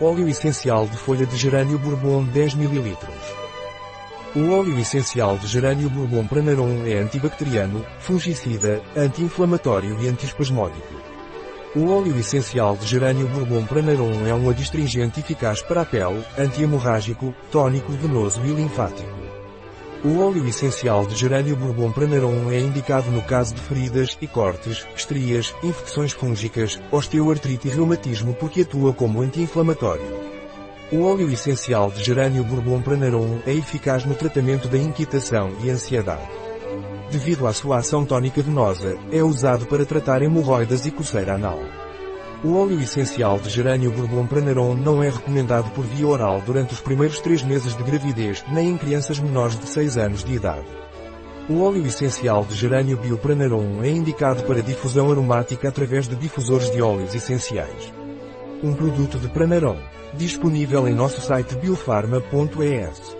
Óleo essencial de folha de gerânio bourbon 10 ml. O óleo essencial de gerânio bourbon pranarum é antibacteriano, fungicida, anti-inflamatório e antiespasmódico. O óleo essencial de gerânio bourbon pranarum é um adstringente eficaz para a pele, anti-hemorrágico, tônico venoso e linfático. O óleo essencial de gerânio bourbon pranarum é indicado no caso de feridas e cortes, estrias, infecções fúngicas, osteoartrite e reumatismo porque atua como anti-inflamatório. O óleo essencial de gerânio bourbon pranarum é eficaz no tratamento da inquietação e ansiedade. Devido à sua ação tónica venosa, é usado para tratar hemorroidas e coceira anal. O óleo essencial de gerânio bourbon pranarum não é recomendado por via oral durante os primeiros três meses de gravidez, nem em crianças menores de 6 anos de idade. O óleo essencial de gerânio biopranarum é indicado para difusão aromática através de difusores de óleos essenciais. Um produto de Pranarum, disponível em nosso site biofarma.es.